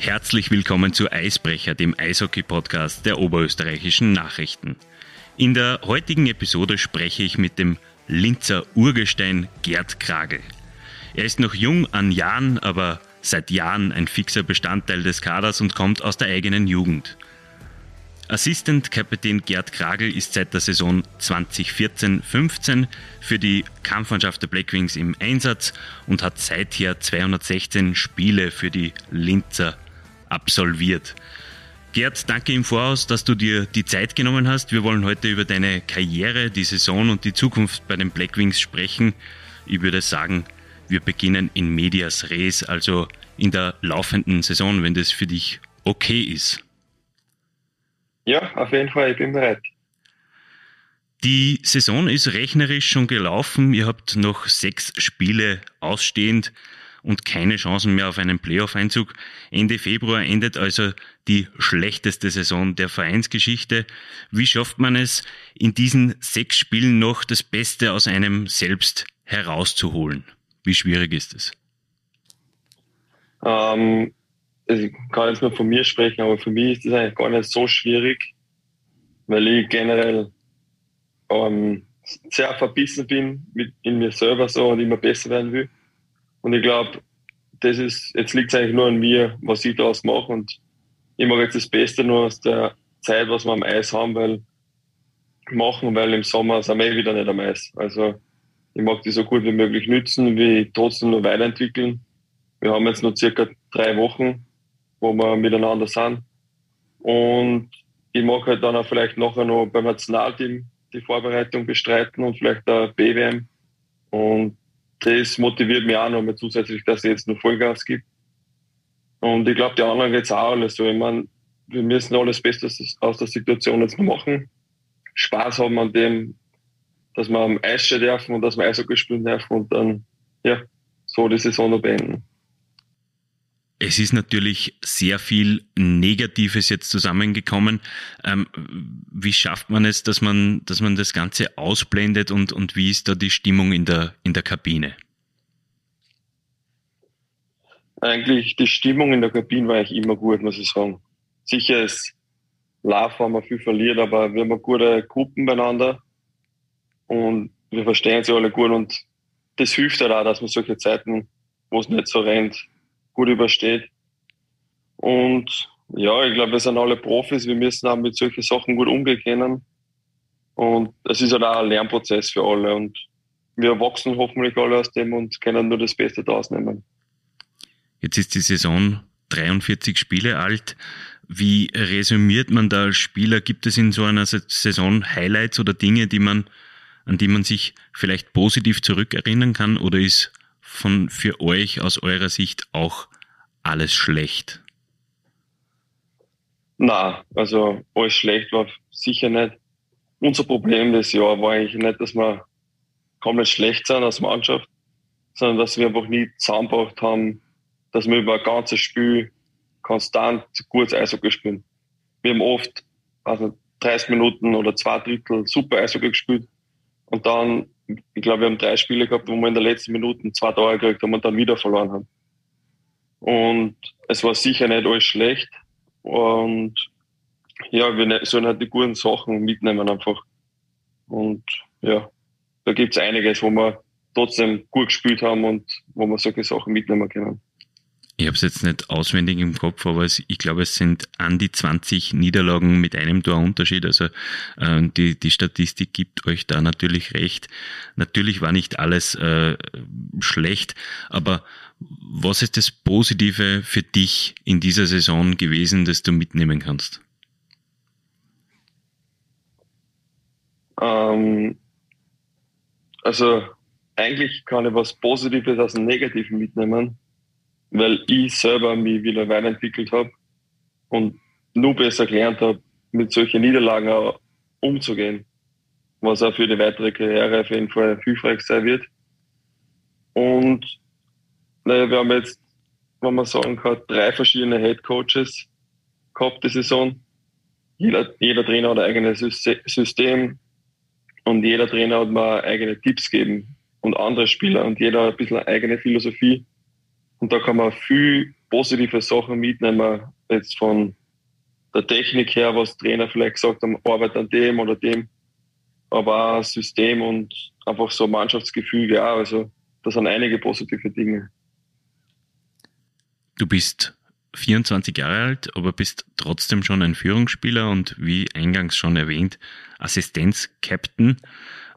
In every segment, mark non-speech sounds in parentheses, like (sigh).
Herzlich willkommen zu Eisbrecher, dem Eishockey-Podcast der oberösterreichischen Nachrichten. In der heutigen Episode spreche ich mit dem Linzer Urgestein Gerd Kragel. Er ist noch jung an Jahren, aber seit Jahren ein fixer Bestandteil des Kaders und kommt aus der eigenen Jugend. Assistant-Kapitän Gerd Kragel ist seit der Saison 2014-15 für die Kampfmannschaft der Blackwings im Einsatz und hat seither 216 Spiele für die Linzer absolviert. Gerd, danke im Voraus, dass du dir die Zeit genommen hast. Wir wollen heute über deine Karriere, die Saison und die Zukunft bei den Blackwings sprechen. Ich würde sagen, wir beginnen in medias res, also in der laufenden Saison, wenn das für dich okay ist. Ja, auf jeden Fall, ich bin bereit. Die Saison ist rechnerisch schon gelaufen. Ihr habt noch sechs Spiele ausstehend und keine Chancen mehr auf einen Playoff-Einzug. Ende Februar endet also die schlechteste Saison der Vereinsgeschichte. Wie schafft man es, in diesen sechs Spielen noch das Beste aus einem selbst herauszuholen? Wie schwierig ist es? Ähm, ich kann jetzt nur von mir sprechen, aber für mich ist das eigentlich gar nicht so schwierig, weil ich generell ähm, sehr verbissen bin mit, in mir selber so und immer besser werden will. Und ich glaube, das ist, jetzt liegt es eigentlich nur an mir, was ich daraus mache. Und ich mache jetzt das Beste nur aus der Zeit, was wir am Eis haben, weil machen, weil im Sommer sind wir eh wieder nicht am Eis. Also ich mag die so gut wie möglich nützen, wie trotzdem nur weiterentwickeln. Wir haben jetzt noch circa drei Wochen, wo wir miteinander sind. Und ich mag halt dann auch vielleicht nachher noch beim Nationalteam die Vorbereitung bestreiten und vielleicht der BWM. Und das motiviert mich auch noch mal zusätzlich, dass es jetzt noch Vollgas gibt. Und ich glaube, die anderen geht es auch alles so. Ich meine, wir müssen alles Beste aus der Situation jetzt machen. Spaß haben an dem, dass wir am Eis stehen dürfen und dass wir Eishockey spielen dürfen und dann, ja, so die Saison noch beenden. Es ist natürlich sehr viel Negatives jetzt zusammengekommen. Ähm, wie schafft man es, dass man, dass man das Ganze ausblendet und, und wie ist da die Stimmung in der, in der Kabine? Eigentlich die Stimmung in der Kabine war eigentlich immer gut, muss ich sagen. Sicher ist Lauf haben wir viel verliert, aber wir haben gute Gruppen beieinander und wir verstehen sie alle gut und das hilft halt auch, dass man solche Zeiten, wo es nicht so rennt, gut übersteht. Und ja, ich glaube, wir sind alle Profis, wir müssen auch mit solchen Sachen gut umgehen können. Und es ist halt auch ein Lernprozess für alle und wir wachsen hoffentlich alle aus dem und können nur das Beste daraus nehmen. Jetzt ist die Saison 43 Spiele alt. Wie resümiert man da als Spieler? Gibt es in so einer Saison Highlights oder Dinge, die man, an die man sich vielleicht positiv zurückerinnern kann? Oder ist von für euch aus eurer Sicht auch alles schlecht? Na, also alles schlecht war sicher nicht. Unser Problem des Jahr war eigentlich nicht, dass wir komplett schlecht sind als Mannschaft, sondern dass wir einfach nie zusammengebracht haben, dass wir über ein ganzes Spiel konstant gutes Eishockey spielen. Wir haben oft also 30 Minuten oder zwei Drittel super Eishockey gespielt und dann ich glaube, wir haben drei Spiele gehabt, wo wir in der letzten Minute zwei Tore gekriegt haben und dann wieder verloren haben. Und es war sicher nicht alles schlecht. Und ja, wir ne-, sollen halt die guten Sachen mitnehmen einfach. Und ja, da gibt es einiges, wo wir trotzdem gut gespielt haben und wo wir solche Sachen mitnehmen können. Ich habe es jetzt nicht auswendig im Kopf, aber es, ich glaube, es sind an die 20 Niederlagen mit einem Torunterschied. Also äh, die, die Statistik gibt euch da natürlich recht. Natürlich war nicht alles äh, schlecht, aber was ist das Positive für dich in dieser Saison gewesen, das du mitnehmen kannst? Ähm, also eigentlich kann ich was Positives aus dem Negativen mitnehmen weil ich selber mich wieder weiterentwickelt habe und nur besser gelernt habe, mit solchen Niederlagen auch umzugehen, was auch für die weitere Karriere auf jeden Fall hilfreich sein wird. Und naja, wir haben jetzt, wenn man sagen kann, drei verschiedene Head Coaches gehabt die Saison. Jeder, jeder Trainer hat ein eigenes System und jeder Trainer hat mir eigene Tipps gegeben und andere Spieler und jeder hat ein bisschen eine eigene Philosophie. Und da kann man viel positive Sachen mitnehmen, jetzt von der Technik her, was Trainer vielleicht gesagt haben, arbeit an dem oder dem, aber auch System und einfach so Mannschaftsgefühl, ja, also das sind einige positive Dinge. Du bist 24 Jahre alt, aber bist trotzdem schon ein Führungsspieler und wie eingangs schon erwähnt, Assistenz-Captain.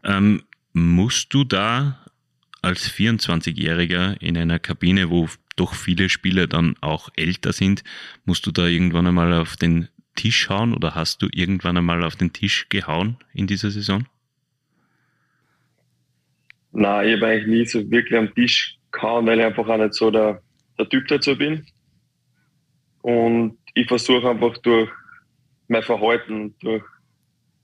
Ähm, musst du da als 24-Jähriger in einer Kabine, wo doch viele Spieler dann auch älter sind, musst du da irgendwann einmal auf den Tisch hauen oder hast du irgendwann einmal auf den Tisch gehauen in dieser Saison? Nein, ich habe eigentlich nie so wirklich am Tisch gehauen, weil ich einfach auch nicht so der, der Typ dazu bin. Und ich versuche einfach durch mein Verhalten, durch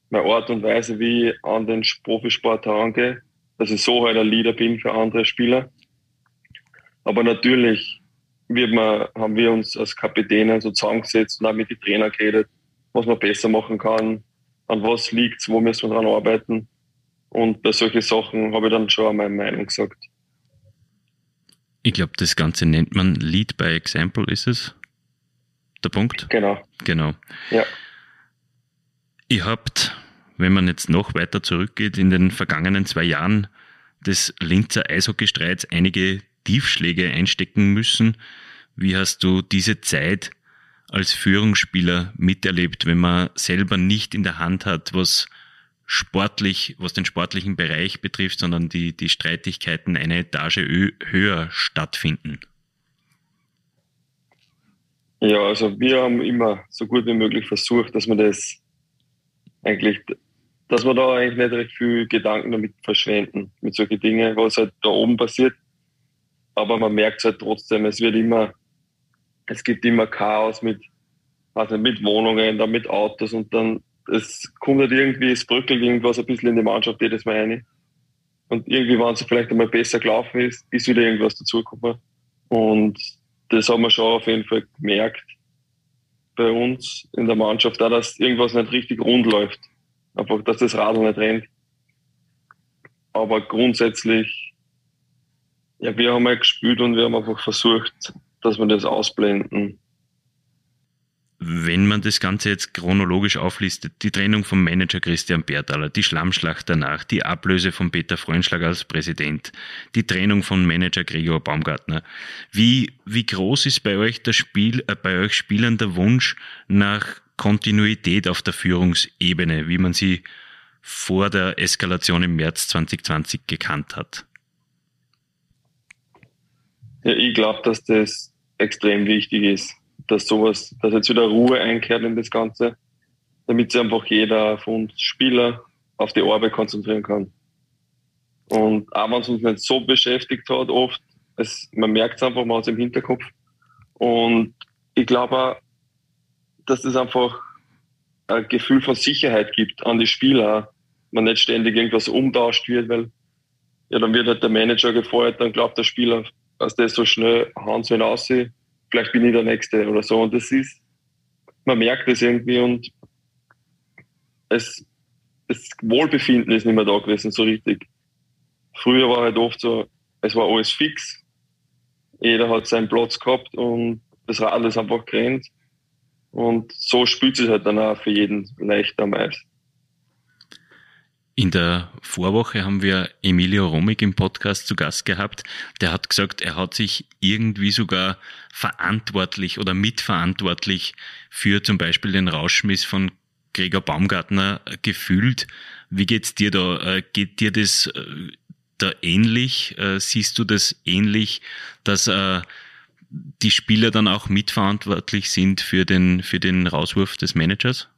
meine Art und Weise, wie ich an den Profisport herangehe, dass ich so halt ein Leader bin für andere Spieler. Aber natürlich wird man, haben wir uns als Kapitäne so zusammengesetzt und auch mit den Trainern geredet, was man besser machen kann, an was liegt wo müssen wir dran arbeiten. Und bei solchen Sachen habe ich dann schon meine Meinung gesagt. Ich glaube, das Ganze nennt man Lead by Example, ist es? Der Punkt? Genau. Genau. Ja. Ihr habt, wenn man jetzt noch weiter zurückgeht, in den vergangenen zwei Jahren des Linzer Eishockeystreits einige Tiefschläge einstecken müssen. Wie hast du diese Zeit als Führungsspieler miterlebt, wenn man selber nicht in der Hand hat, was sportlich, was den sportlichen Bereich betrifft, sondern die, die Streitigkeiten eine Etage höher stattfinden? Ja, also wir haben immer so gut wie möglich versucht, dass man das eigentlich, dass wir da eigentlich nicht recht viel Gedanken damit verschwenden, mit solchen Dingen, was halt da oben passiert. Aber man merkt es halt trotzdem, es wird immer, es gibt immer Chaos mit, also mit Wohnungen, dann mit Autos und dann, es kommt halt irgendwie, es bröckelt irgendwas ein bisschen in die Mannschaft jedes Mal rein. Und irgendwie, wenn es vielleicht einmal besser gelaufen ist, ist wieder irgendwas dazugekommen. Und das haben wir schon auf jeden Fall gemerkt bei uns in der Mannschaft, auch, dass irgendwas nicht richtig rund läuft. Einfach, dass das Radl nicht rennt. Aber grundsätzlich, ja, wir haben ja gespielt und wir haben einfach versucht, dass wir das ausblenden. Wenn man das Ganze jetzt chronologisch auflistet, die Trennung vom Manager Christian Bertaler, die Schlammschlacht danach, die Ablöse von Peter Freundschlag als Präsident, die Trennung von Manager Gregor Baumgartner. Wie, wie groß ist bei euch das Spiel, äh, bei euch Spielern der Wunsch nach Kontinuität auf der Führungsebene, wie man sie vor der Eskalation im März 2020 gekannt hat? Ja, ich glaube, dass das extrem wichtig ist dass sowas, dass jetzt wieder Ruhe einkehrt in das Ganze, damit sich einfach jeder von uns Spieler auf die Arbeit konzentrieren kann. Und auch wenn es uns nicht so beschäftigt hat, oft, es, man merkt es einfach, hat es im Hinterkopf. Und ich glaube dass es einfach ein Gefühl von Sicherheit gibt an die Spieler, man nicht ständig irgendwas umtauscht wird, weil ja, dann wird halt der Manager gefeuert, dann glaubt der Spieler, dass der so schnell Hans will aussieht vielleicht bin ich der Nächste oder so. Und das ist, man merkt es irgendwie und es, das Wohlbefinden ist nicht mehr da gewesen, so richtig. Früher war halt oft so, es war alles fix. Jeder hat seinen Platz gehabt und das Radl ist einfach gerannt. Und so spielt es halt dann auch für jeden leicht am Eis. In der Vorwoche haben wir Emilio Romig im Podcast zu Gast gehabt. Der hat gesagt, er hat sich irgendwie sogar verantwortlich oder mitverantwortlich für zum Beispiel den Rauschmiss von Gregor Baumgartner gefühlt. Wie geht's dir da? Äh, geht dir das äh, da ähnlich? Äh, siehst du das ähnlich, dass die Spieler dann auch mitverantwortlich sind für den, für den Rauswurf des Managers?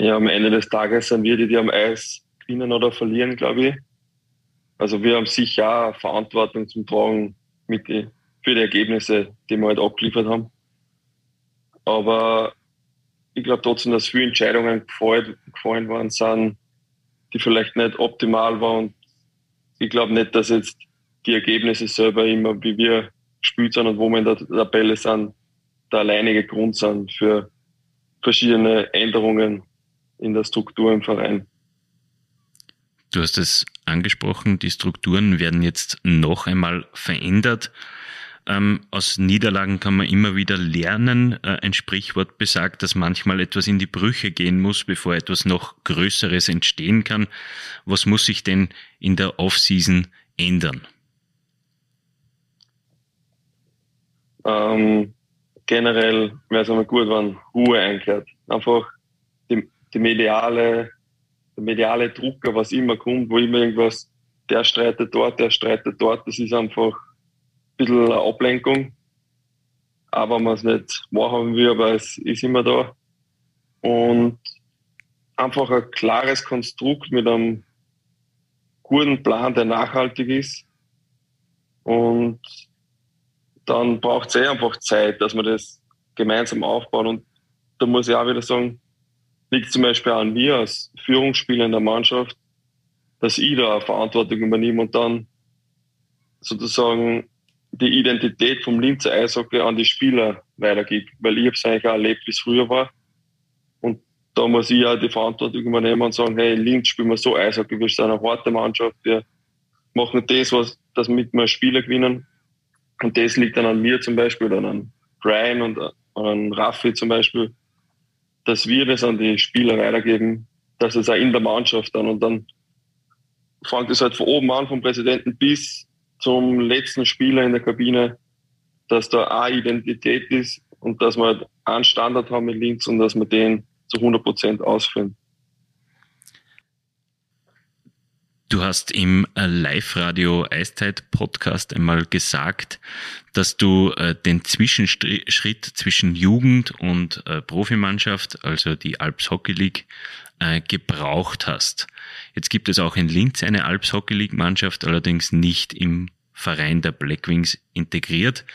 ja, am Ende des Tages sind wir die, die am Eis gewinnen oder verlieren, glaube ich. Also wir haben sicher Verantwortung zum Tragen mit die, für die Ergebnisse, die wir halt abgeliefert haben. Aber ich glaube trotzdem, dass viele Entscheidungen gefallen, gefallen worden sind, die vielleicht nicht optimal waren. Und ich glaube nicht, dass jetzt die Ergebnisse selber immer, wie wir gespielt sind und wo wir in der Tabelle sind, der alleinige Grund sind für verschiedene Änderungen in der Struktur im Verein. Du hast es angesprochen, die Strukturen werden jetzt noch einmal verändert. Ähm, aus Niederlagen kann man immer wieder lernen. Äh, ein Sprichwort besagt, dass manchmal etwas in die Brüche gehen muss, bevor etwas noch Größeres entstehen kann. Was muss sich denn in der Offseason ändern? Ähm, generell wäre es einmal gut, wenn Ruhe einkehrt. Einfach die, die mediale, der mediale Drucker, was immer kommt, wo immer irgendwas, der streitet dort, der streitet dort, das ist einfach bisschen eine Ablenkung. Auch wenn man es nicht wahrhaben will, aber es ist immer da. Und einfach ein klares Konstrukt mit einem guten Plan, der nachhaltig ist. Und dann braucht es eh einfach Zeit, dass man das gemeinsam aufbaut. Und da muss ich auch wieder sagen, liegt zum Beispiel an mir als Führungsspieler in der Mannschaft, dass ich da Verantwortung übernehme und dann sozusagen die Identität vom Linzer Eishockey an die Spieler weitergibt. Weil ich habe es eigentlich auch erlebt, wie es früher war. Und da muss ich ja die Verantwortung übernehmen und sagen, hey, Linz spielen wir so Eishockey, wir sind eine harte Mannschaft, wir machen das, was, das mit wir Spieler gewinnen. Und das liegt dann an mir zum Beispiel, oder an Brian und an Raffi zum Beispiel, dass wir das an die Spieler weitergeben, dass es auch in der Mannschaft dann und dann fängt es halt von oben an, vom Präsidenten bis zum letzten Spieler in der Kabine, dass da eine Identität ist und dass wir einen Standard haben mit Links und dass wir den zu 100 Prozent ausführen. Du hast im äh, Live-Radio Eiszeit-Podcast einmal gesagt, dass du äh, den Zwischenschritt zwischen Jugend und äh, Profimannschaft, also die Alps Hockey League, gebraucht hast. Jetzt gibt es auch in Linz eine Alps Hockey League Mannschaft, allerdings nicht im Verein der Blackwings integriert.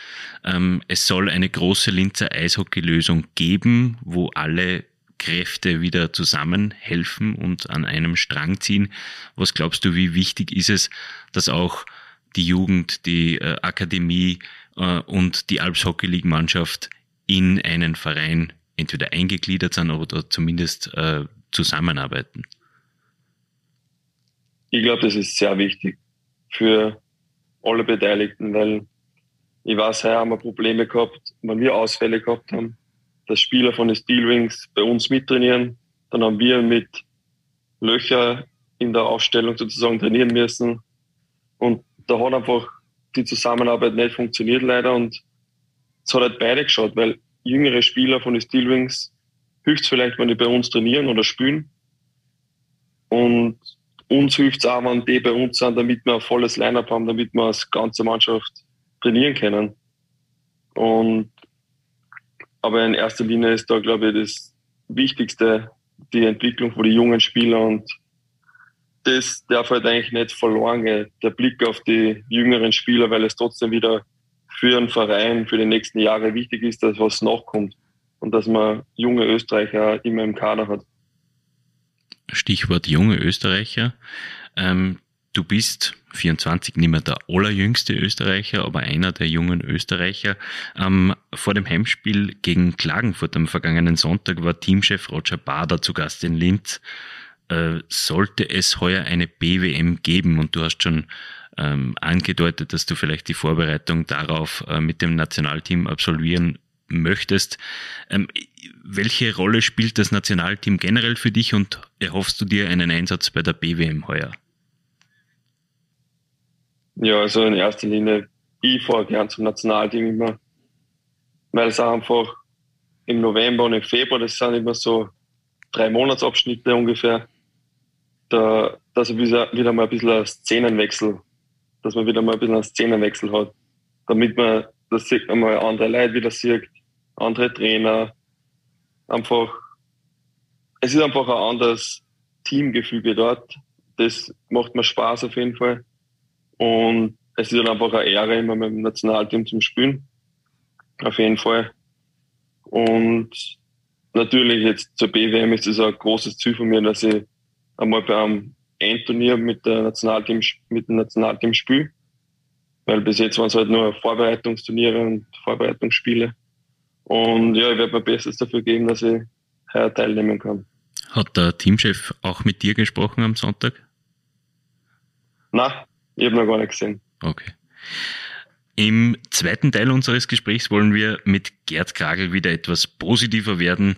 Ähm, es soll eine große Linzer Eishockey-Lösung geben, wo alle Kräfte wieder zusammenhelfen und an einem Strang ziehen. Was glaubst du, wie wichtig ist es, dass auch die Jugend, die äh, Akademie äh, und die Alps Hockey League Mannschaft in einen Verein entweder eingegliedert sind oder zumindest äh, zusammenarbeiten? Ich glaube, das ist sehr wichtig für alle Beteiligten, weil ich weiß, heuer haben wir Probleme gehabt, wenn wir Ausfälle gehabt haben dass Spieler von den Steelwings bei uns mittrainieren. Dann haben wir mit Löcher in der Aufstellung sozusagen trainieren müssen. Und da hat einfach die Zusammenarbeit nicht funktioniert leider. Und es hat halt beide geschaut, weil jüngere Spieler von den Steelwings hilft vielleicht, wenn die bei uns trainieren oder spielen. Und uns hilft es auch, wenn die bei uns sind, damit wir ein volles Line-Up haben, damit wir als ganze Mannschaft trainieren können. Und aber in erster Linie ist da, glaube ich, das Wichtigste die Entwicklung von den jungen Spielern und das darf halt eigentlich nicht verloren gehen, der Blick auf die jüngeren Spieler, weil es trotzdem wieder für einen Verein für die nächsten Jahre wichtig ist, dass was nachkommt und dass man junge Österreicher immer im Kader hat. Stichwort junge Österreicher. Ähm, du bist 24 nicht mehr der allerjüngste Österreicher, aber einer der jungen Österreicher. Ähm, vor dem Heimspiel gegen Klagenfurt am vergangenen Sonntag war Teamchef Roger Bader zu Gast in Linz. Äh, sollte es heuer eine BWM geben und du hast schon ähm, angedeutet, dass du vielleicht die Vorbereitung darauf äh, mit dem Nationalteam absolvieren möchtest. Ähm, welche Rolle spielt das Nationalteam generell für dich und erhoffst du dir einen Einsatz bei der BWM heuer? Ja, also in erster Linie, ich fahre gern zum Nationalteam immer, weil es einfach im November und im Februar, das sind immer so drei Monatsabschnitte ungefähr, da, dass er wieder, wieder mal ein bisschen ein Szenenwechsel, dass man wieder mal ein bisschen einen Szenenwechsel hat, damit man das sieht man mal andere Leute wieder sieht, andere Trainer, einfach, es ist einfach ein anderes Teamgefüge dort. Das macht mir Spaß auf jeden Fall. Und es ist dann einfach eine Ehre, immer mit dem Nationalteam zum Spielen. Auf jeden Fall. Und natürlich jetzt zur BWM ist es ein großes Ziel von mir, dass ich einmal bei einem Endturnier mit, der Nationalteam, mit dem Nationalteam spiele. Weil bis jetzt waren es halt nur Vorbereitungsturniere und Vorbereitungsspiele. Und ja, ich werde mein Bestes dafür geben, dass ich heuer teilnehmen kann. Hat der Teamchef auch mit dir gesprochen am Sonntag? Nein, ich habe noch gar nicht gesehen. Okay. Im zweiten Teil unseres Gesprächs wollen wir mit Gerd Kragel wieder etwas positiver werden,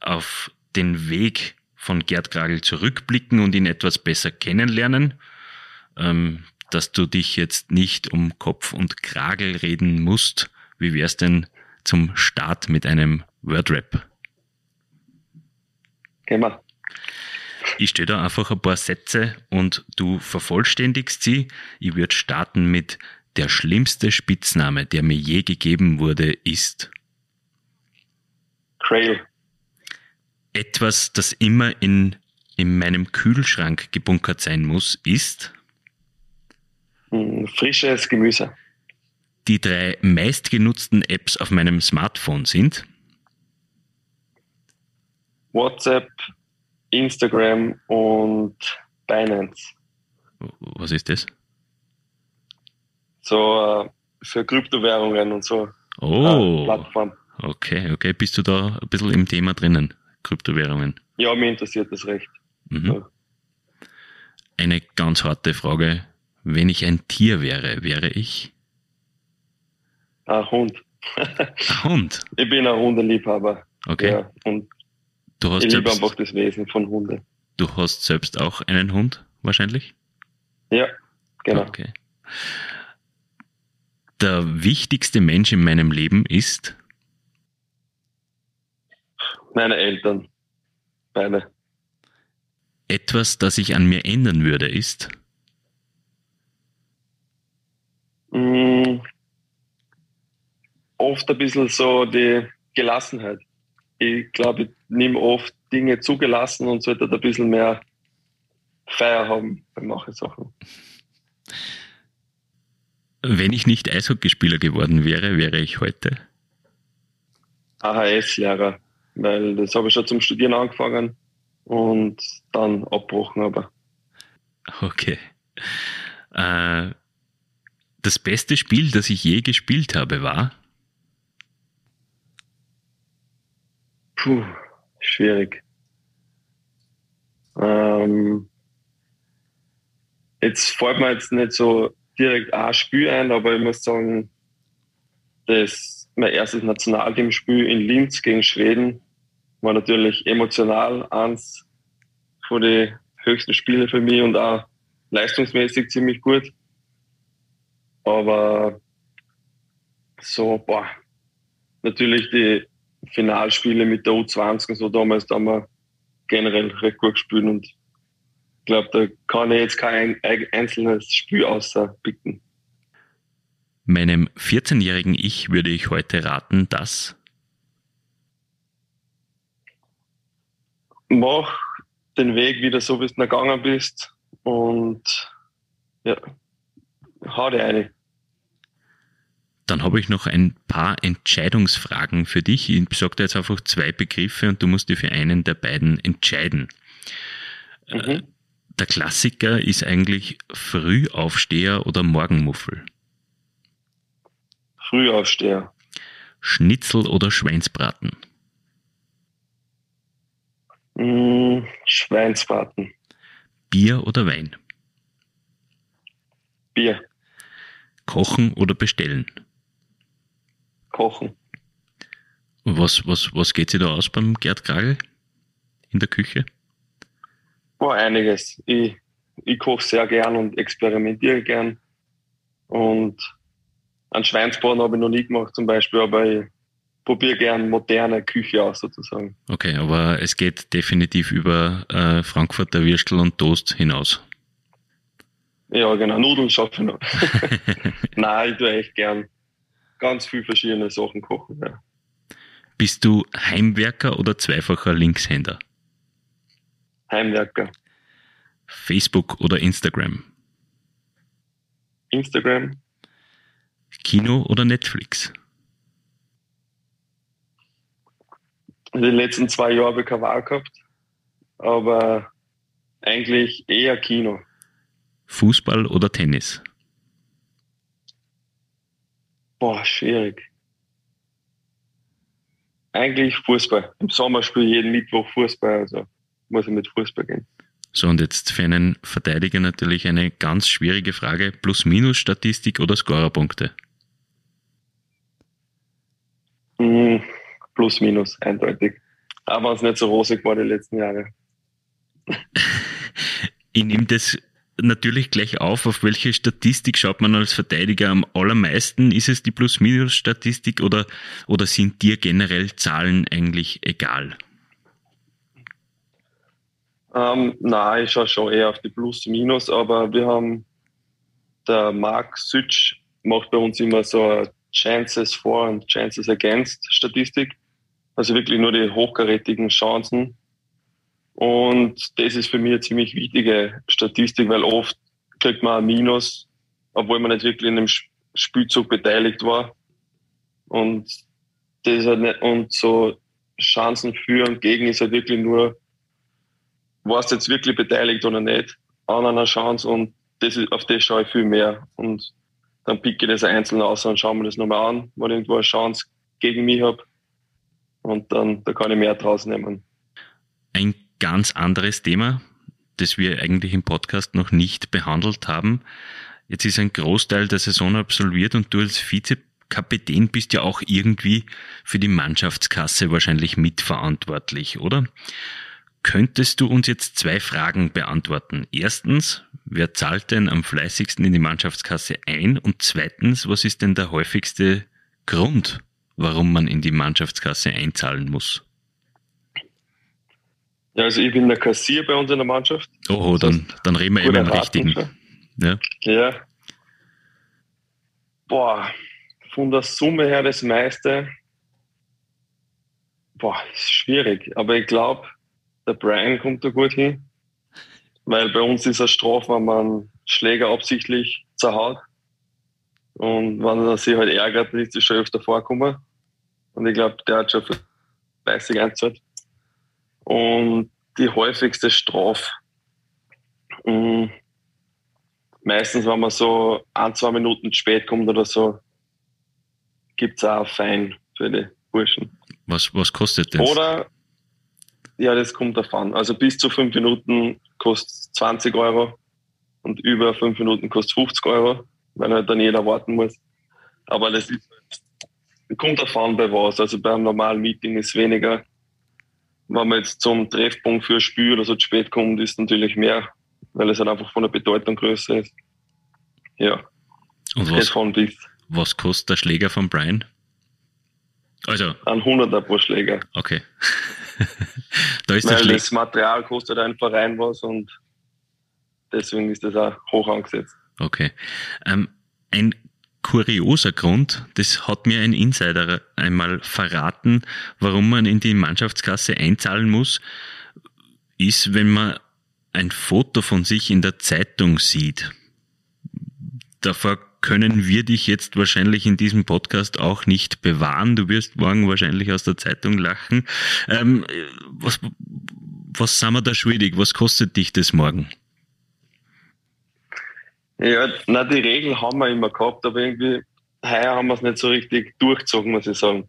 auf den Weg von Gerd Kragel zurückblicken und ihn etwas besser kennenlernen, ähm, dass du dich jetzt nicht um Kopf und Kragel reden musst. Wie wär's denn zum Start mit einem Wordrap? Gehen wir. Ich stelle da einfach ein paar Sätze und du vervollständigst sie. Ich würde starten mit der schlimmste Spitzname, der mir je gegeben wurde, ist Crail. etwas, das immer in, in meinem Kühlschrank gebunkert sein muss, ist Hm, Frisches Gemüse. die drei meistgenutzten Apps auf meinem Smartphone sind WhatsApp, Instagram und Binance. Was ist das? So äh, für Kryptowährungen und so. Äh, Oh, Plattform. okay, okay. Bist du da ein bisschen im Thema drinnen? Kryptowährungen. Ja, mir interessiert das recht. Mhm. Ja. Eine ganz harte Frage. Wenn ich ein Tier wäre, wäre ich Ein Hund. ein Hund. (laughs) Ich bin ein Hundeliebhaber. Okay. Ja, und Du hast ich liebe selbst, einfach das Wesen von Hunden. du hast selbst auch einen Hund, wahrscheinlich? Ja, genau. Okay. Der wichtigste Mensch in meinem Leben ist Meine Eltern. Beide. etwas, das ich an mir ändern würde, ist Mm, oft ein bisschen so die Gelassenheit. Ich glaube, ich nehme oft Dinge zugelassen und sollte ein bisschen mehr Feier haben bei manchen Sachen. Wenn ich nicht Eishockeyspieler geworden wäre, wäre ich heute. AHS-Lehrer, weil das habe ich schon zum Studieren angefangen und dann abgebrochen, aber Okay. Äh, das beste Spiel, das ich je gespielt habe, war puh, schwierig. Ähm, jetzt fällt mir jetzt nicht so direkt ein Spiel ein, aber ich muss sagen, das mein erstes Nationalteamspiel in Linz gegen Schweden war natürlich emotional eins von den höchsten Spielen für mich und auch leistungsmäßig ziemlich gut. Aber so, boah, natürlich die Finalspiele mit der U20 und so damals, da haben wir generell recht gut gespielt und ich glaube, da kann ich jetzt kein ein- einzelnes Spiel außerpicken. meinem 14-jährigen Ich würde ich heute raten, dass Mach den Weg wieder so, wie du gegangen bist und ja, hau dir eine. Dann habe ich noch ein paar Entscheidungsfragen für dich. Ich sage dir jetzt einfach zwei Begriffe und du musst dir für einen der beiden entscheiden. Mhm. Der Klassiker ist eigentlich Frühaufsteher oder Morgenmuffel. Frühaufsteher. Schnitzel oder Schweinsbraten. Mm, Schweinsbraten. Bier oder Wein. Bier. Kochen oder bestellen. Kochen. Was, was, was geht sich da aus beim Gerd Kragel in der Küche? War einiges. Ich, ich koche sehr gern und experimentiere gern. Und einen Schweinsbraten habe ich noch nie gemacht zum Beispiel, aber ich probiere gern moderne Küche aus sozusagen. Okay, aber es geht definitiv über äh, Frankfurter Würstel und Toast hinaus. Ja, genau. Nudeln schaffe ich noch. (laughs) (laughs) Nein, ich tue echt gern ganz viel verschiedene Sachen kochen. Ja. Bist du Heimwerker oder zweifacher Linkshänder? Heimwerker. Facebook oder Instagram? Instagram. Kino oder Netflix? In den letzten zwei Jahren habe ich keine Wahl gehabt. Aber eigentlich eher Kino. Fußball oder Tennis? Boah, schwierig. Eigentlich Fußball. Im Sommer spiele ich jeden Mittwoch Fußball, also muss ich mit Fußball gehen. So, und jetzt für einen Verteidiger natürlich eine ganz schwierige Frage. Plus-Minus-Statistik oder Scorerpunkte? Mm, Plus-Minus, eindeutig. Aber es ist nicht so rosig war die letzten Jahre. (laughs) ich nehme das natürlich gleich auf, auf welche Statistik schaut man als Verteidiger am allermeisten? Ist es die Plus-Minus-Statistik oder, oder sind dir generell Zahlen eigentlich egal? Ähm, nein, ich schaue schon eher auf die Plus-Minus, aber wir haben, der Mark Sütsch macht bei uns immer so Chances for und Chances against Statistik. Also wirklich nur die hochkarätigen Chancen. Und das ist für mich eine ziemlich wichtige Statistik, weil oft kriegt man ein Minus, obwohl man nicht wirklich in einem Spielzug beteiligt war. Und das ist halt nicht, und so Chancen für und gegen ist halt wirklich nur, warst du jetzt wirklich beteiligt oder nicht an einer Chance und das ist, auf das schaue ich viel mehr. Und dann picke ich das einzeln aus und schaue mir das nochmal an, wenn ich irgendwo eine Chance gegen mich habe. Und dann da kann ich mehr draus nehmen. Ein ganz anderes Thema, das wir eigentlich im Podcast noch nicht behandelt haben. Jetzt ist ein Großteil der Saison absolviert und du als Vizekapitän bist ja auch irgendwie für die Mannschaftskasse wahrscheinlich mitverantwortlich, oder? Könntest du uns jetzt zwei Fragen beantworten? Erstens, wer zahlt denn am fleißigsten in die Mannschaftskasse ein? Und zweitens, was ist denn der häufigste Grund, warum man in die Mannschaftskasse einzahlen muss? Ja, also ich bin der Kassier bei uns in der Mannschaft. Oh, dann, dann reden wir eben den richtigen. Ja. ja. Boah, von der Summe her das meiste. Boah, ist schwierig. Aber ich glaube, der Brian kommt da gut hin. Weil bei uns ist eine Strafe, wenn man Schläger absichtlich zerhaut. Und wenn er sich halt ärgert, ist das schon öfter vorkommen. Und ich glaube, der hat schon fleißig einzahlt. Und die häufigste Strafe, mh, meistens, wenn man so ein, zwei Minuten spät kommt oder so, gibt es auch Fein für die Burschen. Was, was kostet das? Oder, ja, das kommt davon. Also bis zu fünf Minuten kostet 20 Euro und über fünf Minuten kostet 50 Euro, weil halt dann jeder warten muss. Aber das ist, kommt davon bei was. Also beim normalen Meeting ist weniger wenn man jetzt zum Treffpunkt für ein Spiel oder so zu spät kommt, ist natürlich mehr, weil es halt einfach von der Bedeutung größer ist. Ja. Und was, was kostet der Schläger von Brian? Also. Ein 100er pro Schläger. Okay. (laughs) da ist weil das Material kostet ein Verein was und deswegen ist das auch hoch angesetzt. Okay. Ähm, ein kurioser Grund, das hat mir ein Insider einmal verraten, warum man in die Mannschaftskasse einzahlen muss, ist, wenn man ein Foto von sich in der Zeitung sieht. Davor können wir dich jetzt wahrscheinlich in diesem Podcast auch nicht bewahren. Du wirst morgen wahrscheinlich aus der Zeitung lachen. Ähm, was, was sind wir da schuldig? Was kostet dich das morgen? Ja, na die Regeln haben wir immer gehabt, aber irgendwie heuer haben wir es nicht so richtig durchgezogen, muss ich sagen.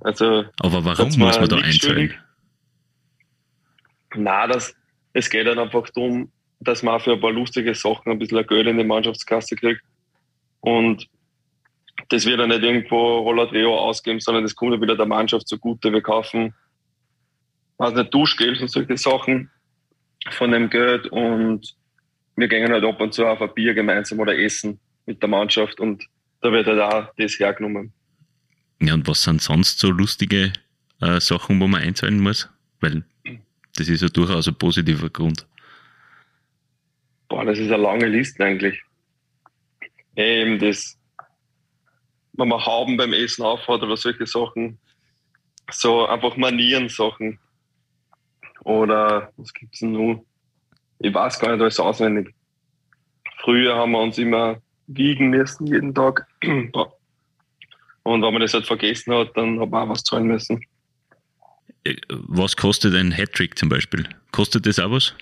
Also, aber warum muss man da einzahlen? Na, das, es geht dann einfach darum, dass man für ein paar lustige Sachen ein bisschen Geld in die Mannschaftskasse kriegt. Und das wird dann nicht irgendwo Rolladreo ausgeben, sondern das kommt dann wieder der Mannschaft zugute. Wir kaufen, also nicht Duschgeld und solche Sachen von dem Geld und wir gehen halt ab und zu auf ein Bier gemeinsam oder essen mit der Mannschaft und da wird halt auch das hergenommen. Ja, und was sind sonst so lustige äh, Sachen, wo man einzahlen muss? Weil das ist ja durchaus ein positiver Grund. Boah, das ist eine lange Liste eigentlich. Eben das, wenn man Hauben beim Essen aufhat oder solche Sachen. So einfach Manieren-Sachen. Oder was gibt es denn noch? Ich weiß gar nicht alles auswendig. Früher haben wir uns immer wiegen müssen, jeden Tag. (clears throat) Und wenn man das halt vergessen hat, dann hat man auch was zahlen müssen. Äh, was kostet ein Hattrick zum Beispiel? Kostet das auch was?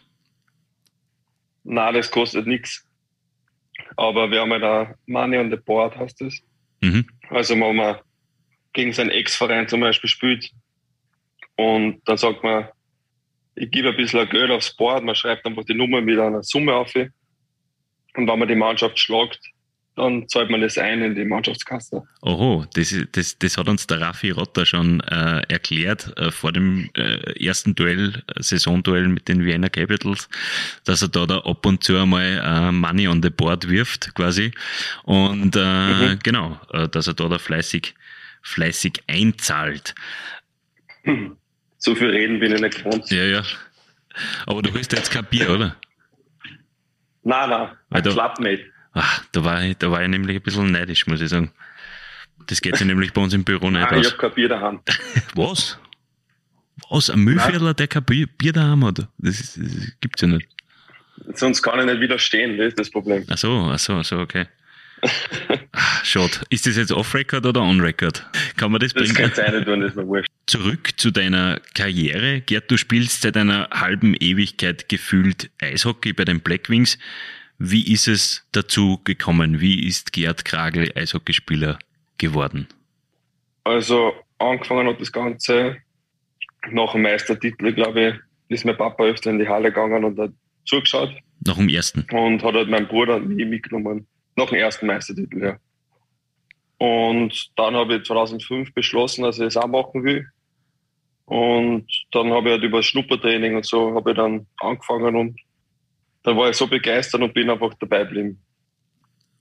Nein, das kostet nichts. Aber wir haben halt auch Money on the Board, heißt das. Mhm. Also wenn man gegen seinen Ex-Verein zum Beispiel spielt und dann sagt man, ich gebe ein bisschen Geld aufs Board, man schreibt einfach die Nummer mit einer Summe auf. Und wenn man die Mannschaft schlagt, dann zahlt man das ein in die Mannschaftskasse. Oho, das, das, das hat uns der Raffi Rotter schon äh, erklärt äh, vor dem äh, ersten Duell, äh, Saisonduell mit den Vienna Capitals, dass er da, da ab und zu einmal äh, Money on the Board wirft, quasi. Und äh, mhm. genau, äh, dass er da, da fleißig, fleißig einzahlt. So viel reden bin ich nicht gewohnt. Ja, ja. Aber du willst jetzt kein Bier, oder? Nein, nein, ein Clubmate. Ach, da war, ich, da war ich nämlich ein bisschen neidisch, muss ich sagen. Das geht ja nämlich bei uns im Büro nicht Nein, aus. Ich habe kein Bier daheim. (laughs) Was? Was? Ein Müllviertler, der kein Bier, Bier daheim hat? Das, ist, das gibt's ja nicht. Sonst kann ich nicht widerstehen, das ist das Problem. Ach so, ach so, ach so, okay. Ach, schade. Ist das jetzt off-Record oder on-Record? Kann man das, das bringen? Das kann sein, tun, das ist mir wurscht. Zurück zu deiner Karriere. Gerd, du spielst seit einer halben Ewigkeit gefühlt Eishockey bei den Blackwings. Wie ist es dazu gekommen? Wie ist Gerd Kragel Eishockeyspieler geworden? Also angefangen hat das Ganze nach dem Meistertitel, glaube ich, ist mein Papa öfter in die Halle gegangen und hat zugeschaut. Nach dem ersten? Und hat halt meinen Bruder nie mitgenommen. Nach dem ersten Meistertitel, ja. Und dann habe ich 2005 beschlossen, dass ich es auch machen will. Und dann habe ich halt über Schnuppertraining und so habe ich dann angefangen und da war ich so begeistert und bin einfach dabei geblieben.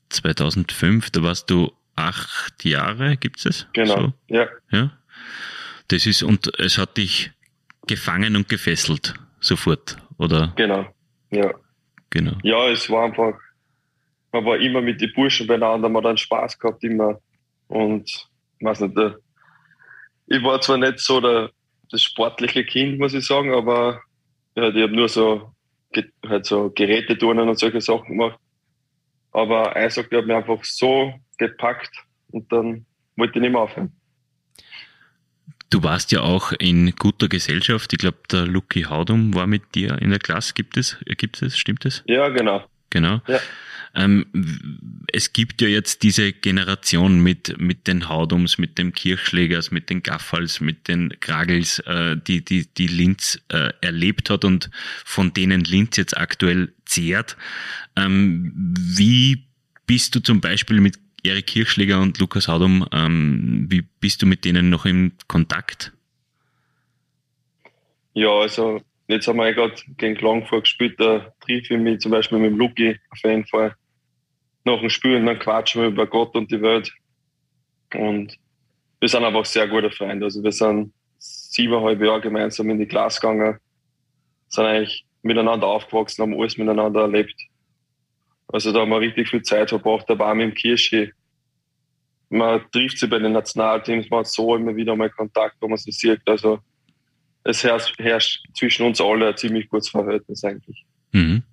2005, da warst du acht Jahre, gibt es Genau, so? ja. Ja. Das ist, und es hat dich gefangen und gefesselt, sofort, oder? Genau, ja. Genau. Ja, es war einfach, man war immer mit den Burschen beieinander, man hat einen Spaß gehabt immer. Und, ich weiß nicht, der, ich war zwar nicht so der, das sportliche Kind, muss ich sagen, aber ja, ich habe nur so halt so Geräteturnen und solche Sachen gemacht. Aber Eishockey hat mich einfach so gepackt und dann wollte ich nicht mehr aufhören. Du warst ja auch in guter Gesellschaft. Ich glaube, der Lucky Haudum war mit dir in der Klasse. Gibt es? Gibt es? Stimmt es? Ja, genau. Genau. Ja. Ähm, es gibt ja jetzt diese Generation mit, mit den Haudums, mit dem Kirchschlägers, mit den Gaffals, mit den Kragels, äh, die, die, die Linz äh, erlebt hat und von denen Linz jetzt aktuell zehrt. Ähm, wie bist du zum Beispiel mit Erik Kirchschläger und Lukas Haudum, ähm, wie bist du mit denen noch in Kontakt? Ja, also Jetzt haben wir gerade gegen Klagenfurt gespielt, da triff ich mich zum Beispiel mit dem Luki auf jeden Fall nach dem Spiel und dann quatschen wir über Gott und die Welt. Und wir sind einfach sehr gute Freunde. Also wir sind siebeneinhalb Jahre gemeinsam in die Klasse gegangen, sind eigentlich miteinander aufgewachsen, haben alles miteinander erlebt. Also da haben wir richtig viel Zeit verbracht, da waren wir im Kirschi. Man trifft sich bei den Nationalteams, man hat so immer wieder mal Kontakt, wo man sich sieht. Also es herrscht, zwischen uns alle ein ziemlich gutes Verhältnis eigentlich. Mhm.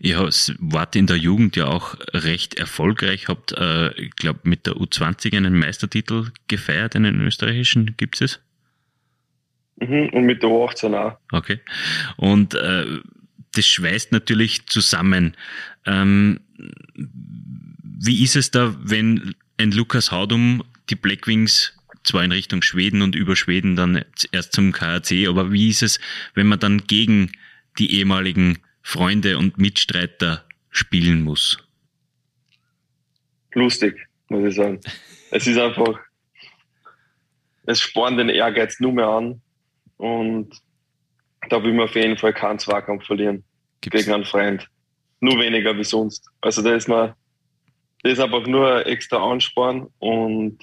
Ihr wart in der Jugend ja auch recht erfolgreich, habt, äh, ich glaube, mit der U20 einen Meistertitel gefeiert, einen österreichischen, gibt es? Mhm, und mit der U18 auch. Okay. Und äh, das schweißt natürlich zusammen. Ähm, wie ist es da, wenn ein Lukas Haudum die Blackwings zwar in Richtung Schweden und über Schweden dann erst zum KRC, aber wie ist es, wenn man dann gegen die ehemaligen Freunde und Mitstreiter spielen muss? Lustig, muss ich sagen. Es ist einfach, es spornt den Ehrgeiz nur mehr an und da will man auf jeden Fall keinen Zweikampf verlieren Gibt's? gegen einen Freund. Nur weniger wie sonst. Also da ist man, das ist einfach nur extra Ansporn und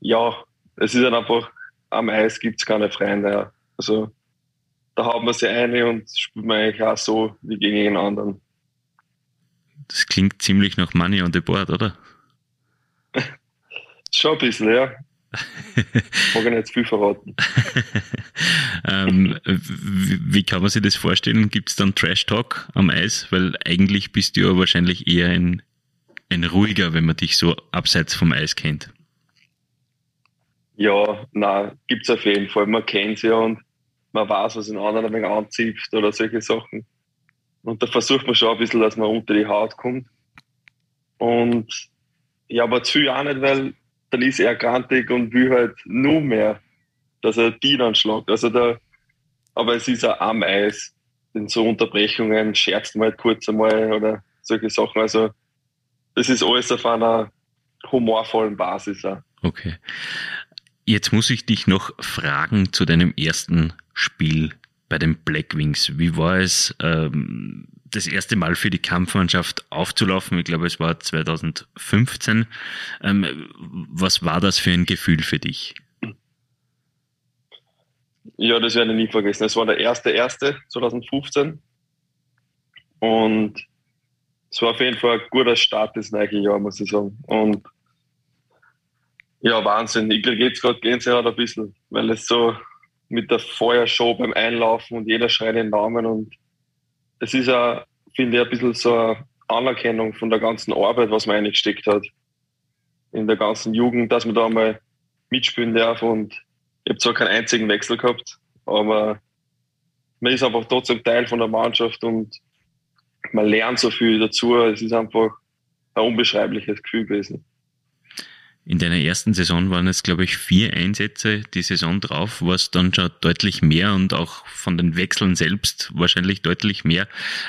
ja, es ist halt einfach, am Eis gibt es keine Freunde. Also da haut man sie eine und spielt man eigentlich auch so wie gegen jeden anderen. Das klingt ziemlich nach Money on the Board, oder? (laughs) Schon ein bisschen, ja. (laughs) Mag ich nicht zu viel verraten. (laughs) ähm, wie, kann man sich das vorstellen? Gibt es dann Trash Talk am Eis? Weil eigentlich bist du ja wahrscheinlich eher ein, ein ruhiger, wenn man dich so abseits vom Eis kennt. Ja, na, gibt's auf jeden Fall. Man kennt sie ja und man weiß, was in anderen ein wenig anzieht oder solche Sachen. Und da versucht man schon ein bisschen, dass man unter die Haut kommt. Und ja, aber zu viel auch nicht, weil dann ist er grantig und will halt nur mehr, dass er die dann schlagt. Also da, aber es ist auch am Eis. In so Unterbrechungen scherzt man halt kurz einmal oder solche Sachen. Also das ist alles auf einer humorvollen Basis. Auch. Okay. Jetzt muss ich dich noch fragen zu deinem ersten Spiel bei den Blackwings. Wie war es, ähm, das erste Mal für die Kampfmannschaft aufzulaufen? Ich glaube, es war 2015. Ähm, was war das für ein Gefühl für dich? Ja, das werde ich nie vergessen. Es war der erste, erste 2015. Und es war auf jeden Fall ein guter Start des neuen Jahres, muss ich sagen. Und ja, Wahnsinn. Ich kriege jetzt gerade Gänsehaut ein bisschen, weil es so mit der Feuershow beim Einlaufen und jeder schreit den Namen und es ist ja, finde ich, ein bisschen so eine Anerkennung von der ganzen Arbeit, was man eingesteckt hat. In der ganzen Jugend, dass man da mal mitspielen darf und ich habe zwar keinen einzigen Wechsel gehabt, aber man ist einfach trotzdem Teil von der Mannschaft und man lernt so viel dazu. Es ist einfach ein unbeschreibliches Gefühl gewesen. In deiner ersten Saison waren es, glaube ich, vier Einsätze die Saison drauf, war es dann schon deutlich mehr und auch von den Wechseln selbst wahrscheinlich deutlich mehr.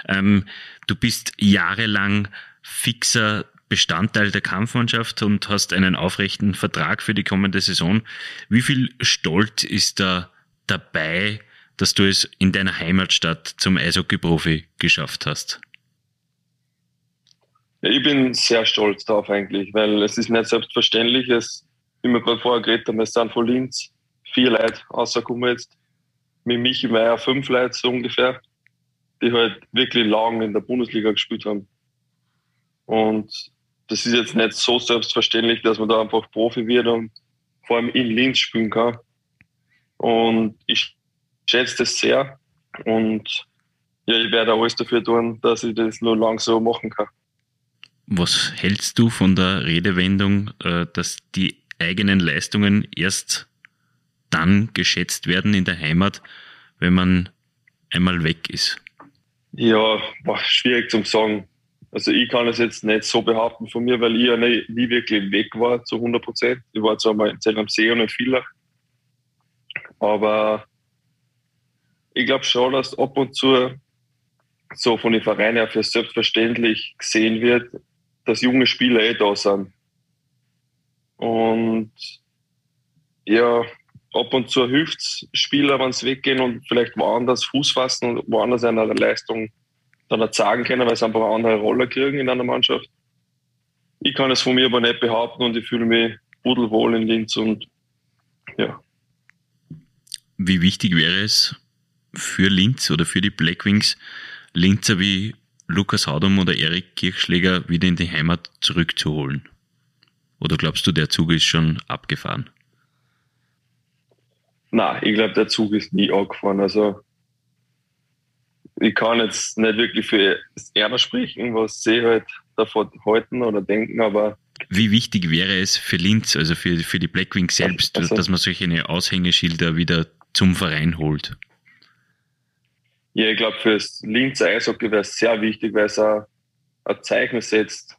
Ähm, du bist jahrelang fixer Bestandteil der Kampfmannschaft und hast einen aufrechten Vertrag für die kommende Saison. Wie viel Stolz ist da dabei, dass du es in deiner Heimatstadt zum Eishockey-Profi geschafft hast? Ich bin sehr stolz darauf eigentlich, weil es ist nicht selbstverständlich. Es, wie wir gerade vorher geredet haben, es sind von Linz vier Leute rausgekommen jetzt. Mit Michi Meier fünf Leute so ungefähr, die halt wirklich lang in der Bundesliga gespielt haben. Und das ist jetzt nicht so selbstverständlich, dass man da einfach Profi wird und vor allem in Linz spielen kann. Und ich schätze das sehr und ja, ich werde alles dafür tun, dass ich das nur lang so machen kann. Was hältst du von der Redewendung, äh, dass die eigenen Leistungen erst dann geschätzt werden in der Heimat, wenn man einmal weg ist? Ja, war schwierig zu sagen. Also ich kann es jetzt nicht so behaupten von mir, weil ich ja nie, nie wirklich weg war zu 100 Prozent. Ich war zwar mal in Zell am See und in Villach, aber ich glaube schon, dass ab und zu so von den Vereinen für selbstverständlich gesehen wird, dass junge Spieler eh da sind. Und ja, ab und zu hilft Spieler, wenn sie weggehen und vielleicht woanders Fuß fassen und woanders eine Leistung dann erzeugen können, weil sie einfach eine andere Rolle kriegen in einer Mannschaft. Ich kann es von mir aber nicht behaupten und ich fühle mich pudelwohl in Linz und ja. Wie wichtig wäre es für Linz oder für die Blackwings, Linzer wie Lukas Haudum oder Erik Kirchschläger wieder in die Heimat zurückzuholen? Oder glaubst du, der Zug ist schon abgefahren? Nein, ich glaube, der Zug ist nie abgefahren. Also ich kann jetzt nicht wirklich für Erna sprechen, was sie halt davon halten oder denken, aber wie wichtig wäre es für Linz, also für, für die Blackwing selbst, also, dass man solche Aushängeschilder wieder zum Verein holt? Ja, ich glaube, fürs Linzer Eishockey wäre es sehr wichtig, weil es auch ein Zeichen setzt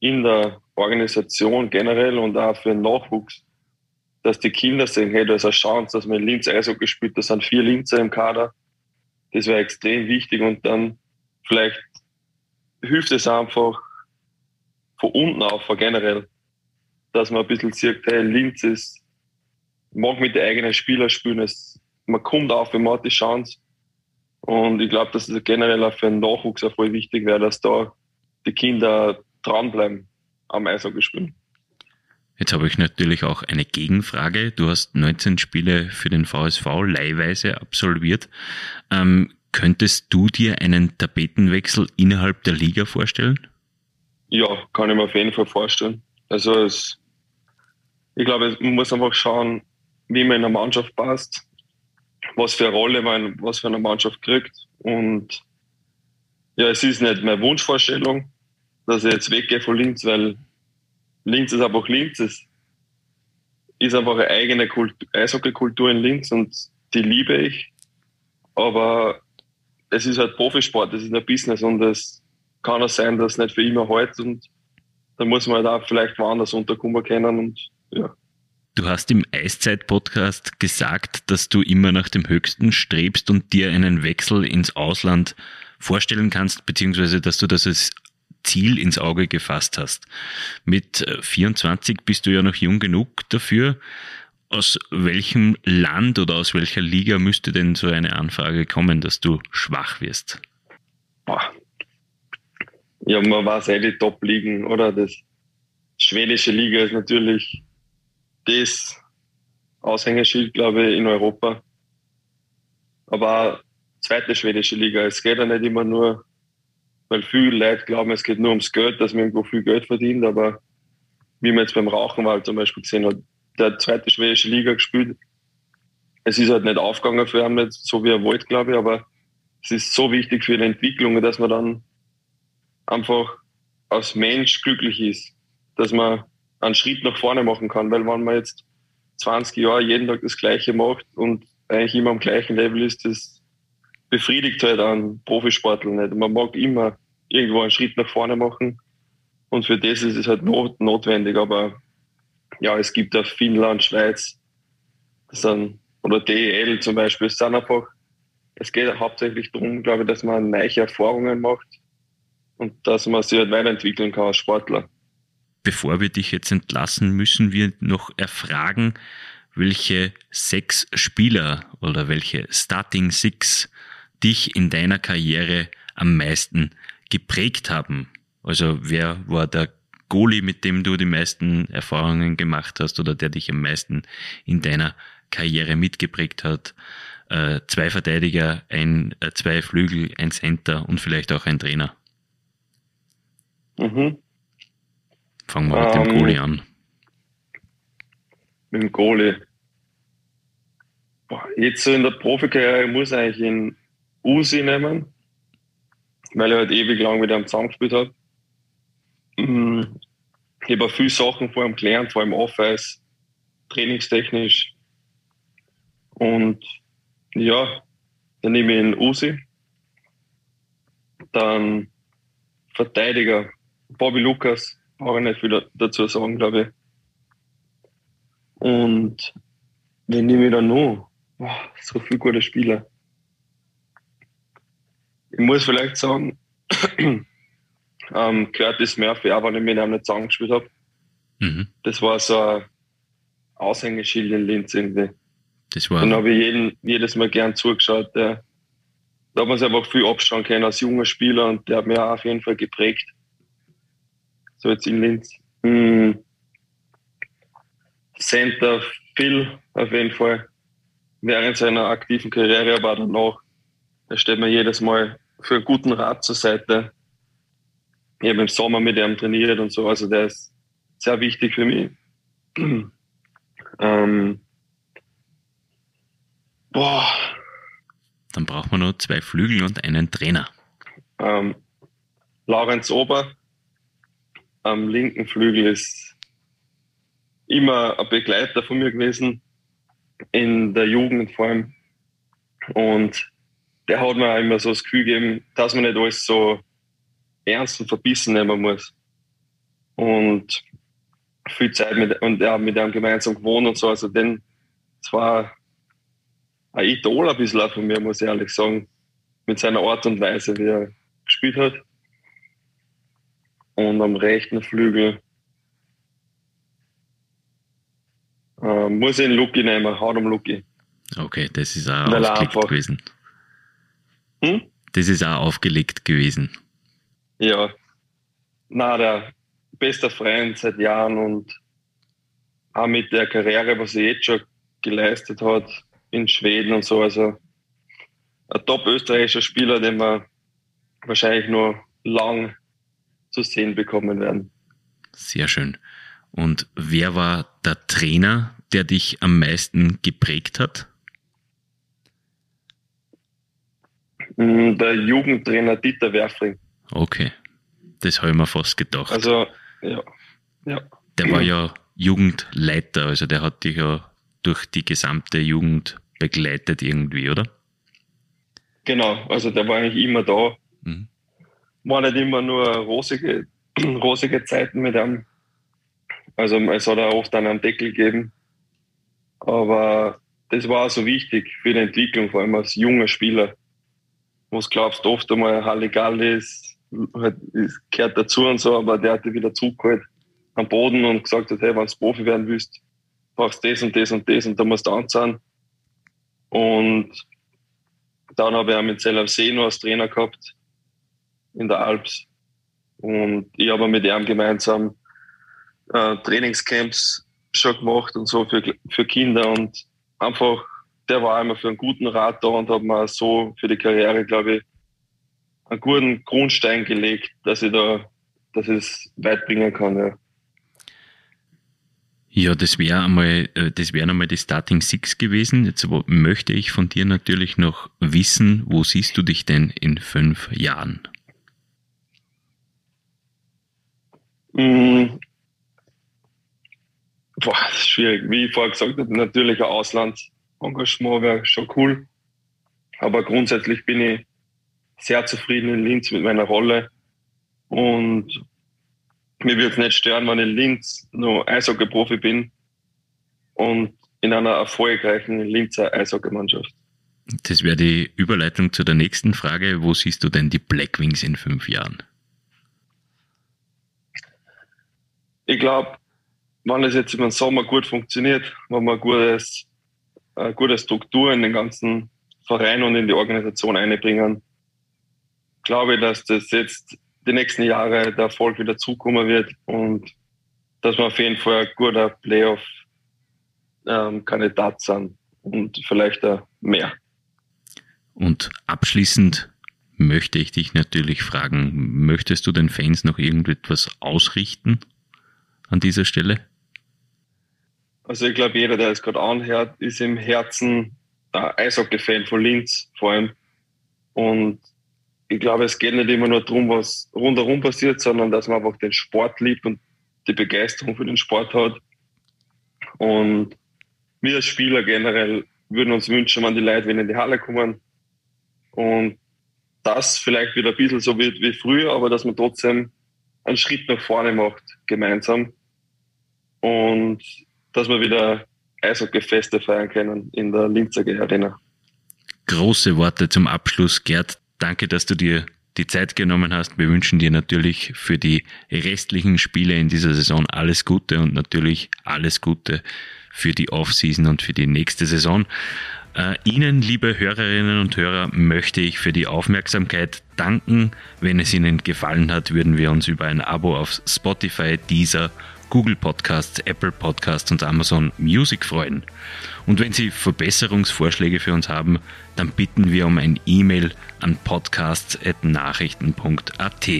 in der Organisation generell und auch für den Nachwuchs, dass die Kinder sehen, hey, da ist eine Chance, dass man in Linz Eishockey spielt, da sind vier Linzer im Kader. Das wäre extrem wichtig und dann vielleicht hilft es einfach von unten auf generell, dass man ein bisschen sieht, hey, Linz ist, mag mit den eigenen Spielern spielen, es, man kommt auf, man hat die Chance und ich glaube, dass es generell auch für den Nachwuchs auch voll wichtig wäre, dass da die Kinder dranbleiben am Eishockey spielen. Jetzt habe ich natürlich auch eine Gegenfrage. Du hast 19 Spiele für den VSV leihweise absolviert. Ähm, könntest du dir einen Tapetenwechsel innerhalb der Liga vorstellen? Ja, kann ich mir auf jeden Fall vorstellen. Also es, ich glaube, man muss einfach schauen, wie man in der Mannschaft passt was für eine Rolle man, was für eine Mannschaft kriegt. Und ja, es ist nicht meine Wunschvorstellung, dass ich jetzt weggehe von Linz, weil Linz ist einfach Linz. Es ist einfach eine eigene Eishockey-Kultur in Linz und die liebe ich. Aber es ist halt Profisport, es ist ein Business und es kann auch sein, dass es nicht für immer hält und da muss man halt auch vielleicht woanders unterkommen können und ja. Du hast im Eiszeit-Podcast gesagt, dass du immer nach dem Höchsten strebst und dir einen Wechsel ins Ausland vorstellen kannst, beziehungsweise dass du das als Ziel ins Auge gefasst hast. Mit 24 bist du ja noch jung genug dafür. Aus welchem Land oder aus welcher Liga müsste denn so eine Anfrage kommen, dass du schwach wirst? Ja, man weiß eh die Top-Ligen, oder? Das schwedische Liga ist natürlich das Aushängeschild, glaube ich, in Europa. Aber auch zweite schwedische Liga. Es geht ja nicht immer nur, weil viele Leute glauben, es geht nur ums Geld, dass man irgendwo viel Geld verdient, aber wie man jetzt beim Rauchenwald zum Beispiel gesehen hat, der zweite schwedische Liga gespielt. Es ist halt nicht aufgegangen für ihn, so wie er wollte, glaube ich, aber es ist so wichtig für die Entwicklung, dass man dann einfach als Mensch glücklich ist, dass man einen Schritt nach vorne machen kann, weil wenn man jetzt 20 Jahre jeden Tag das Gleiche macht und eigentlich immer am gleichen Level ist, das befriedigt halt einen Profisportler nicht. Man mag immer irgendwo einen Schritt nach vorne machen und für das ist es halt not notwendig, aber ja, es gibt auch Finnland, Schweiz, das sind, oder DEL zum Beispiel, es sind einfach, es geht hauptsächlich darum, glaube ich, dass man neue Erfahrungen macht und dass man sich halt weiterentwickeln kann als Sportler. Bevor wir dich jetzt entlassen, müssen wir noch erfragen, welche sechs Spieler oder welche Starting Six dich in deiner Karriere am meisten geprägt haben. Also wer war der Goalie, mit dem du die meisten Erfahrungen gemacht hast oder der dich am meisten in deiner Karriere mitgeprägt hat? Äh, zwei Verteidiger, ein, äh, zwei Flügel, ein Center und vielleicht auch ein Trainer. Mhm. Fangen wir mit dem ähm, Goalie an. Mit dem Goalie. Boah, jetzt so in der Profikarriere muss ich eigentlich in Usi nehmen, weil ich halt ewig lang mit ihm zusammengespielt habe. Mhm. Ich habe viele Sachen vor ihm gelernt, vor allem Off-Ice, trainingstechnisch. Und ja, dann nehme ich ihn Usi. Dann Verteidiger Bobby Lukas, brauche ich nicht viel dazu sagen, glaube ich. Und wen nehme ich dann noch? Boah, so viele gute Spieler. Ich muss vielleicht sagen, (clears throat) ähm, Curtis Murphy, auch wenn ich mit ihm nicht zusammengespielt habe. Mhm. Das war so ein Aushängeschild in Linz irgendwie. Das war Dann habe ich jeden, jedes Mal gern zugeschaut. Der, da hat man sich einfach viel abschauen können als junger Spieler und der hat mich auch auf jeden Fall geprägt so jetzt in Linz. Hm. Center Phil auf jeden Fall während seiner aktiven Karriere, aber danach, da steht mir jedes Mal für einen guten Rat zur Seite. Ich habe im Sommer mit ihm trainiert und so, also der ist sehr wichtig für mich. (clears throat) ähm, boah. Dann braucht man nur zwei Flügel und einen Trainer. Ähm, Laurenz Ober, am linken Flügel ist immer ein Begleiter von mir gewesen, in der Jugend vor allem. Und der hat mir auch immer so das Gefühl gegeben, dass man nicht alles so ernst und verbissen nehmen muss. Und viel Zeit mit, und ja, mit einem gemeinsam gewohnt und so. Also, den, das war ein Idol ein bisschen von mir, muss ich ehrlich sagen, mit seiner Art und Weise, wie er gespielt hat und am rechten Flügel äh, muss ich einen Lucky nehmen, haut um Lucky. Okay, das ist auch Weil aufgelegt einfach, gewesen. Hm? Das ist auch aufgelegt gewesen. Ja. Na, der beste Freund seit Jahren und auch mit der Karriere, was er jetzt schon geleistet hat in Schweden und so. Also ein top österreichischer Spieler, den wir wahrscheinlich nur lang zu sehen bekommen werden. Sehr schön. Und wer war der Trainer, der dich am meisten geprägt hat? Mm, der Jugendtrainer Dieter Werfling. Okay, das habe ich mir fast gedacht. Also, ja. ja. Der war ja Jugendleiter, also der hat dich ja durch die gesamte Jugend begleitet irgendwie, oder? Genau, also der war eigentlich immer da. Mhm war nicht immer nur rosige, (clears throat) rosige Zeiten mit ihm. Also es hat auch oft einen Deckel gegeben. Aber das war so wichtig für die Entwicklung, vor allem als junger Spieler. Was glaubst du oft einmal Halligalli ist, halt, gehört dazu und so, aber der hat dich wieder zurückgeholt am Boden und gesagt hat, hey, wenn du Profi werden willst, brauchst du das und das und das und da musst du anzahlen. Und dann habe ich auch mit Zell See noch als Trainer gehabt in der Alps. Und ich habe mit ihm gemeinsam äh, Trainingscamps schon gemacht und so für, für Kinder und einfach, der war immer für einen guten Rat da und hat mir so für die Karriere, glaube ich, einen guten Grundstein gelegt, dass ich da, dass ich es weit bringen kann, ja. Ja, das wäre einmal, äh, das wären einmal die Starting Six gewesen. Jetzt möchte ich von dir natürlich noch wissen, wo siehst du dich denn in fünf Jahren? Mm. Boah, das ist schwierig. Wie ich vorher gesagt habe, natürlich ein Auslandsengagement wäre schon cool. Aber grundsätzlich bin ich sehr zufrieden in Linz mit meiner Rolle und mir wird es nicht stören, wenn ich in Linz nur Eishockey-Profi bin und in einer erfolgreichen Linzer Eishockeymannschaft. Das wäre die Überleitung zu der nächsten Frage. Wo siehst du denn die Blackwings in fünf Jahren? Ich glaube, wenn es jetzt im Sommer gut funktioniert, wenn wir gutes, eine gute Struktur in den ganzen Verein und in die Organisation einbringen, glaube ich, dass das jetzt die nächsten Jahre der Erfolg wieder zukommen wird und dass wir auf jeden Fall ein guter Playoff-Kandidat ähm, sind und vielleicht mehr. Und abschließend möchte ich dich natürlich fragen, möchtest du den Fans noch irgendetwas ausrichten an dieser Stelle? Also ich glaube, jeder, der es gerade anhört, ist im Herzen ein Eishockey-Fan von Linz vor allem. Und ich glaube, es geht nicht immer nur darum, was rundherum passiert, sondern dass man einfach den Sport liebt und die Begeisterung für den Sport hat. Und wir als Spieler generell würden uns wünschen, wenn die Leute wieder in die Halle kommen und das vielleicht wieder ein bisschen so wird wie früher, aber dass man trotzdem einen Schritt nach vorne macht, gemeinsam. Und dass wir wieder Eishockey-Feste feiern können in der Linzer Arena. Große Worte zum Abschluss, Gerd. Danke, dass du dir die Zeit genommen hast. Wir wünschen dir natürlich für die restlichen Spiele in dieser Saison alles Gute und natürlich alles Gute für die Offseason und für die nächste Saison. Äh, Ihnen, liebe Hörerinnen und Hörer, möchte ich für die Aufmerksamkeit danken. Wenn es Ihnen gefallen hat, würden wir uns über ein Abo auf Spotify, Deezer Google Podcasts, Apple Podcasts und Amazon Music freuen. Und wenn Sie Verbesserungsvorschläge für uns haben, dann bitten wir um ein E-Mail an podcasts.nachrichten.at.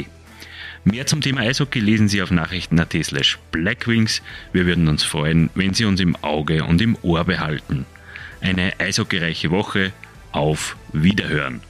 Mehr zum Thema Eishockey lesen Sie auf nachrichten.at slash blackwings. Wir würden uns freuen, wenn Sie uns im Auge und im Ohr behalten. Eine eishockeyreiche Woche. Auf Wiederhören.